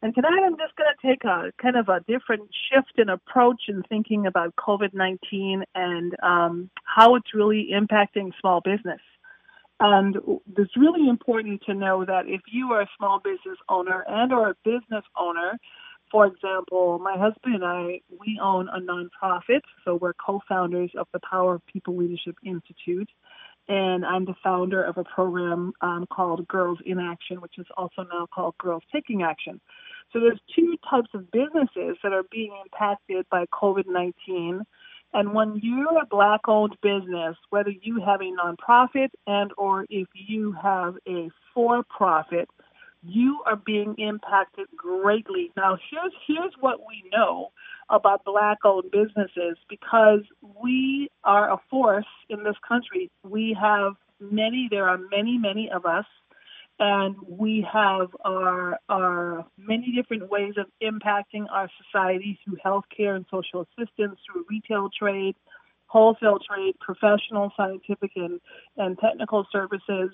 And tonight I'm just going to take a kind of a different shift in approach in thinking about COVID 19 and um, how it's really impacting small business. And it's really important to know that if you are a small business owner and or a business owner, for example, my husband and I, we own a nonprofit, so we're co-founders of the Power of People Leadership Institute, and I'm the founder of a program um, called Girls in Action, which is also now called Girls Taking Action. So there's two types of businesses that are being impacted by COVID-19 and when you're a black-owned business, whether you have a nonprofit and or if you have a for-profit, you are being impacted greatly. Now, here's here's what we know about black-owned businesses because we are a force in this country. We have many. There are many, many of us and we have our, our many different ways of impacting our society through healthcare and social assistance, through retail trade, wholesale trade, professional, scientific, and, and technical services.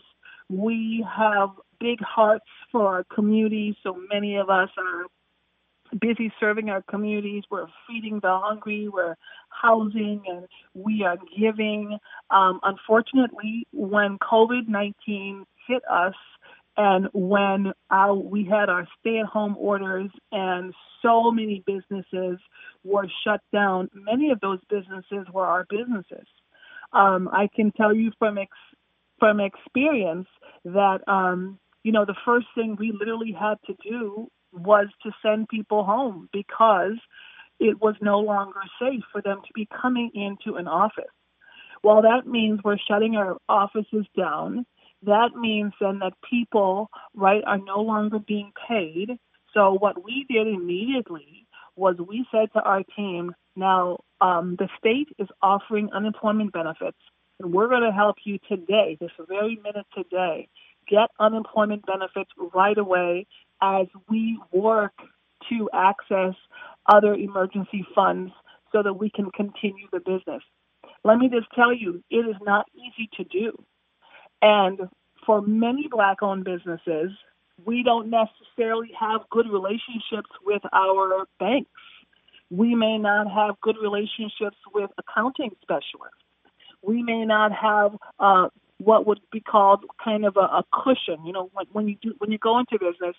We have big hearts for our communities, so many of us are busy serving our communities. We're feeding the hungry. We're housing and we are giving. Um, unfortunately, when COVID 19 hit us, and when our, we had our stay at home orders and so many businesses were shut down, many of those businesses were our businesses. Um, I can tell you from ex- from experience that um, you know the first thing we literally had to do was to send people home because it was no longer safe for them to be coming into an office. Well, that means we're shutting our offices down that means then that people, right, are no longer being paid. So what we did immediately was we said to our team, now um, the state is offering unemployment benefits, and we're going to help you today, this very minute today, get unemployment benefits right away as we work to access other emergency funds so that we can continue the business. Let me just tell you, it is not easy to do. And for many black owned businesses, we don't necessarily have good relationships with our banks. We may not have good relationships with accounting specialists. We may not have uh, what would be called kind of a, a cushion. You know, when, when you do when you go into business,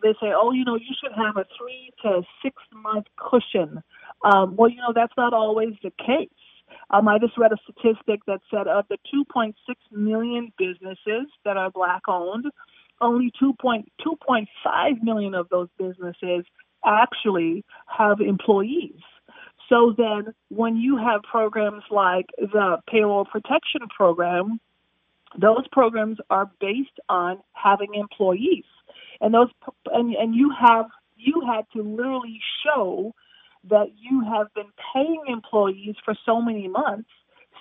they say, oh, you know, you should have a three to six month cushion. Um, well, you know, that's not always the case. Um, I just read a statistic that said of the 2.6 million businesses that are black owned, only 2.2.5 million of those businesses actually have employees. So then, when you have programs like the payroll protection program, those programs are based on having employees, and those and, and you have you had to literally show that you have been paying employees for so many months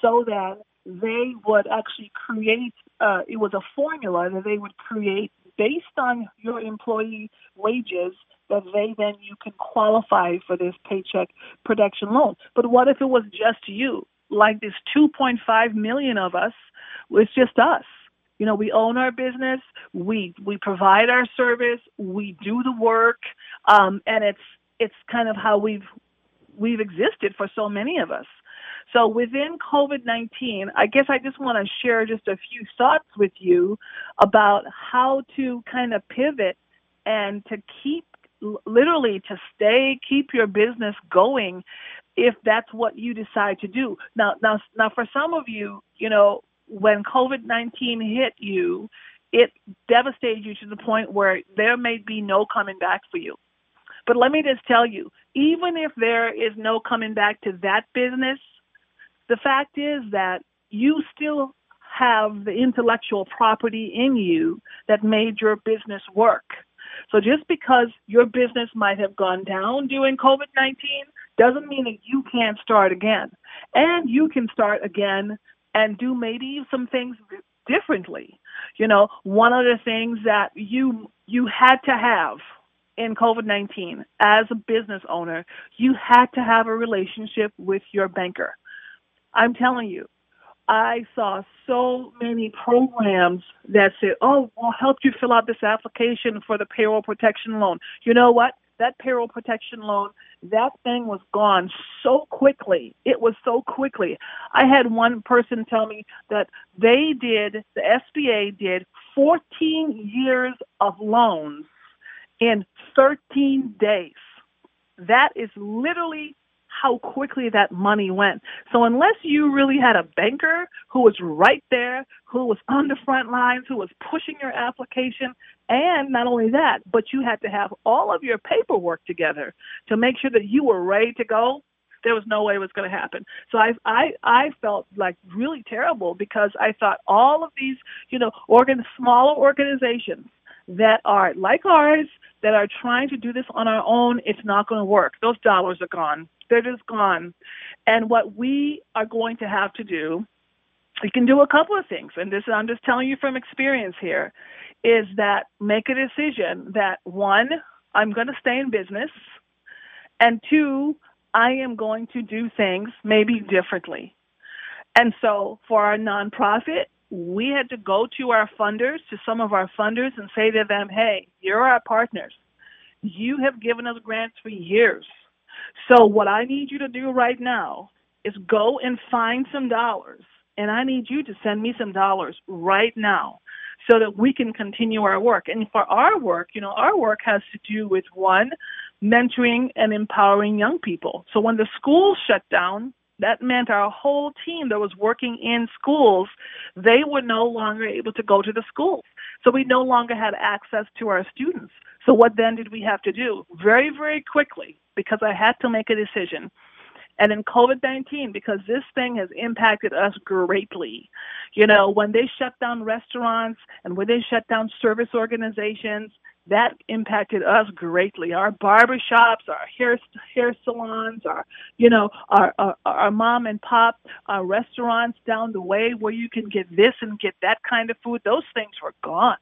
so that they would actually create, uh, it was a formula that they would create based on your employee wages that they then you can qualify for this paycheck protection loan. But what if it was just you? Like this 2.5 million of us, it's just us. You know, we own our business, we we provide our service, we do the work, um, and it's it's kind of how we've we've existed for so many of us. So within COVID 19, I guess I just want to share just a few thoughts with you about how to kind of pivot and to keep, literally, to stay, keep your business going if that's what you decide to do. Now, now, now for some of you, you know, when COVID 19 hit you, it devastated you to the point where there may be no coming back for you. But let me just tell you, even if there is no coming back to that business, the fact is that you still have the intellectual property in you that made your business work. So just because your business might have gone down during COVID 19 doesn't mean that you can't start again. And you can start again and do maybe some things differently. You know, one of the things that you you had to have in COVID 19 as a business owner, you had to have a relationship with your banker. I'm telling you, I saw so many programs that said, oh, we'll help you fill out this application for the payroll protection loan. You know what? That payroll protection loan, that thing was gone so quickly. It was so quickly. I had one person tell me that they did, the SBA did 14 years of loans in 13 days. That is literally how quickly that money went. So unless you really had a banker who was right there, who was on the front lines, who was pushing your application, and not only that, but you had to have all of your paperwork together to make sure that you were ready to go. There was no way it was going to happen. So I, I, I felt like really terrible because I thought all of these, you know, organ, smaller organizations that are like ours that are trying to do this on our own, it's not going to work. Those dollars are gone. They're just gone. And what we are going to have to do, we can do a couple of things, and this I'm just telling you from experience here, is that make a decision that one, I'm going to stay in business, and two, I am going to do things maybe differently. And so for our nonprofit, we had to go to our funders, to some of our funders, and say to them, hey, you're our partners. You have given us grants for years. So, what I need you to do right now is go and find some dollars. And I need you to send me some dollars right now so that we can continue our work. And for our work, you know, our work has to do with one, mentoring and empowering young people. So when the schools shut down, that meant our whole team that was working in schools, they were no longer able to go to the schools. So we no longer had access to our students. So what then did we have to do? Very, very quickly, because I had to make a decision. And in COVID 19, because this thing has impacted us greatly. You know, when they shut down restaurants and when they shut down service organizations, that impacted us greatly. Our barber shops, our hair hair salons, our you know our, our our mom and pop our restaurants down the way where you can get this and get that kind of food. Those things were gone,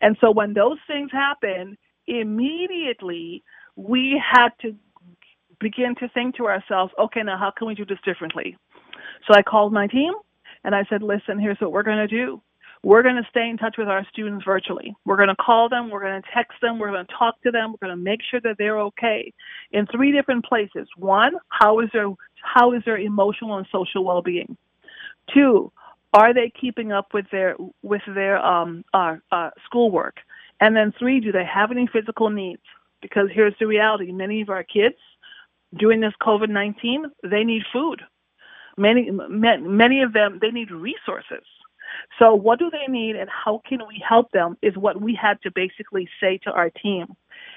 and so when those things happened, immediately we had to begin to think to ourselves, okay, now how can we do this differently? So I called my team and I said, listen, here's what we're going to do we're going to stay in touch with our students virtually. We're going to call them, we're going to text them, we're going to talk to them, we're going to make sure that they're okay in three different places. One, how is their how is their emotional and social well-being? Two, are they keeping up with their with their um, uh, uh, schoolwork? And then three, do they have any physical needs? Because here's the reality: many of our kids during this COVID nineteen, they need food. Many many of them they need resources so, what do they need and how can we help them is what we had to basically say to our team.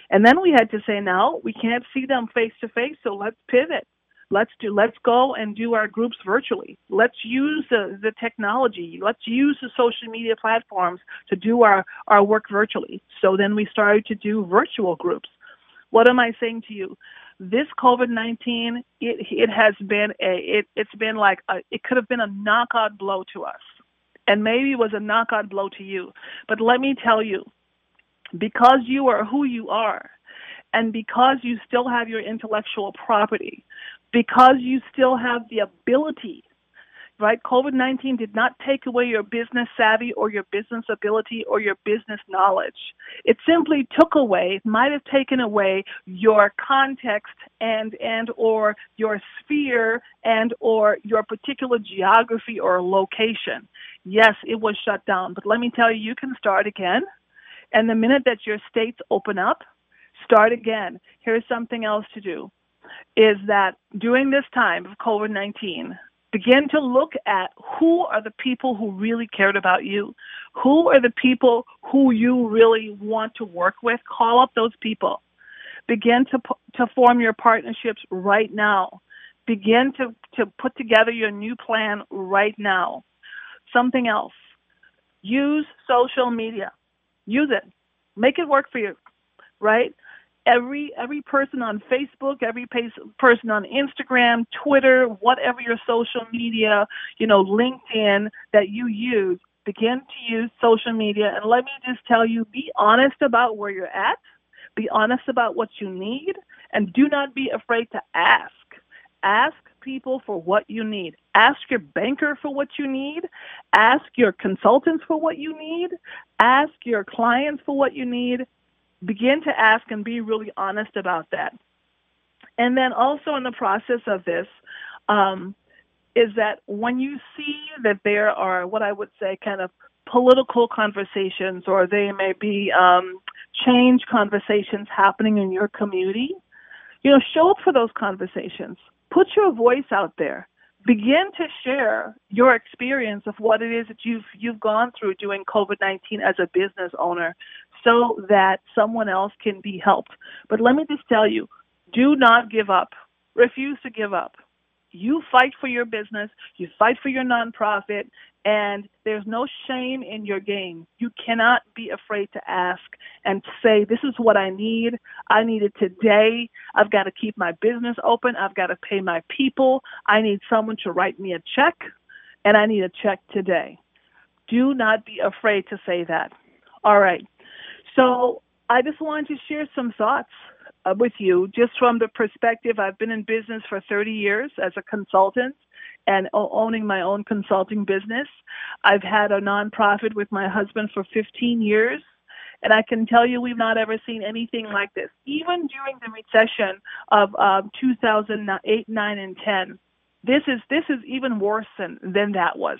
And then we had to say, now we can't see them face to face, so let's pivot. Let's do. Let's go and do our groups virtually. Let's use the, the technology. Let's use the social media platforms to do our, our work virtually. So then we started to do virtual groups. What am I saying to you? This COVID nineteen, it it has been a it it's been like a, it could have been a knockout blow to us and maybe it was a knockout blow to you. But let me tell you, because you are who you are, and because you still have your intellectual property, because you still have the ability right? COVID 19 did not take away your business savvy or your business ability or your business knowledge. It simply took away, might have taken away your context and, and or your sphere and or your particular geography or location. Yes, it was shut down, but let me tell you, you can start again. And the minute that your states open up, start again. Here's something else to do is that during this time of COVID 19, begin to look at who are the people who really cared about you, who are the people who you really want to work with. Call up those people. Begin to to form your partnerships right now. Begin to to put together your new plan right now. Something else. Use social media. Use it. Make it work for you. right? Every every person on Facebook, every person on Instagram, Twitter, whatever your social media, you know, LinkedIn that you use, begin to use social media. And let me just tell you, be honest about where you're at, be honest about what you need, and do not be afraid to ask. Ask people for what you need. Ask your banker for what you need. Ask your consultants for what you need. Ask your clients for what you need. Begin to ask and be really honest about that. And then also in the process of this, um, is that when you see that there are what I would say kind of political conversations or they may be um, change conversations happening in your community, you know, show up for those conversations put your voice out there. Begin to share your experience of what it is that you've you've gone through doing COVID-19 as a business owner so that someone else can be helped. But let me just tell you, do not give up. Refuse to give up you fight for your business, you fight for your nonprofit, and there's no shame in your game. You cannot be afraid to ask and say, This is what I need. I need it today. I've got to keep my business open. I've got to pay my people. I need someone to write me a check, and I need a check today. Do not be afraid to say that. All right. So I just wanted to share some thoughts uh, with you just from the perspective I've been in business for 30 years as a consultant and owning my own consulting business. I've had a nonprofit with my husband for 15 years. And I can tell you, we've not ever seen anything like this. Even during the recession of um, 2008, 9, and 10, this is this is even worse than than that was.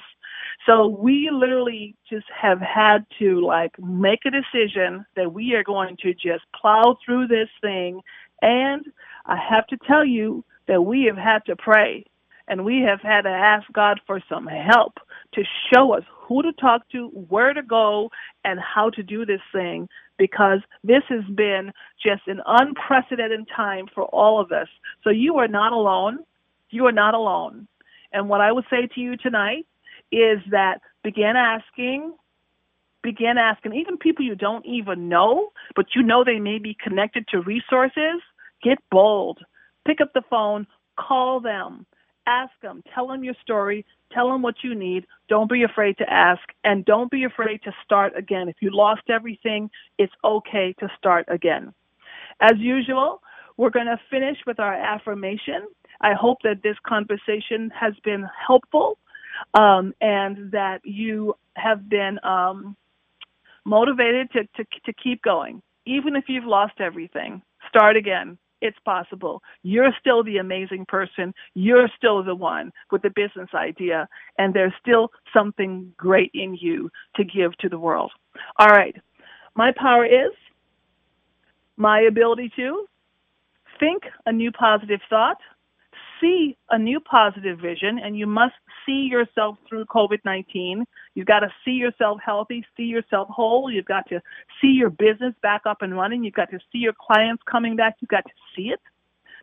So we literally just have had to like make a decision that we are going to just plow through this thing. And I have to tell you that we have had to pray and we have had to ask God for some help to show us who to talk to, where to go, and how to do this thing because this has been just an unprecedented time for all of us. So you are not alone. You are not alone. And what I would say to you tonight is that begin asking, begin asking, even people you don't even know, but you know they may be connected to resources, get bold. Pick up the phone, call them, ask them, tell them your story, tell them what you need. Don't be afraid to ask, and don't be afraid to start again. If you lost everything, it's okay to start again. As usual, we're going to finish with our affirmation. I hope that this conversation has been helpful um, and that you have been um, motivated to, to, to keep going. Even if you've lost everything, start again. It's possible. You're still the amazing person. You're still the one with the business idea, and there's still something great in you to give to the world. All right. My power is my ability to think a new positive thought, see a new positive vision and you must see yourself through COVID 19. You've got to see yourself healthy, see yourself whole. You've got to see your business back up and running. You've got to see your clients coming back. You've got to see it.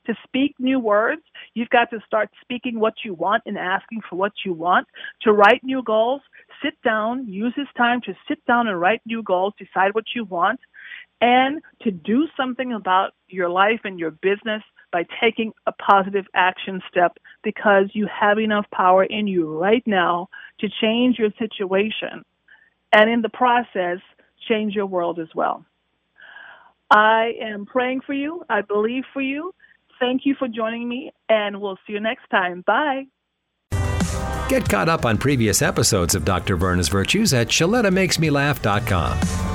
To speak new words, you've got to start speaking what you want and asking for what you want. To write new goals, sit down, use this time to sit down and write new goals, decide what you want, and to do something about your life and your business by taking a positive action step because you have enough power in you right now to change your situation and in the process, change your world as well. I am praying for you. I believe for you. Thank you for joining me, and we'll see you next time. Bye. Get caught up on previous episodes of Dr. Verna's Virtues at ShalettaMakesMeLaugh.com.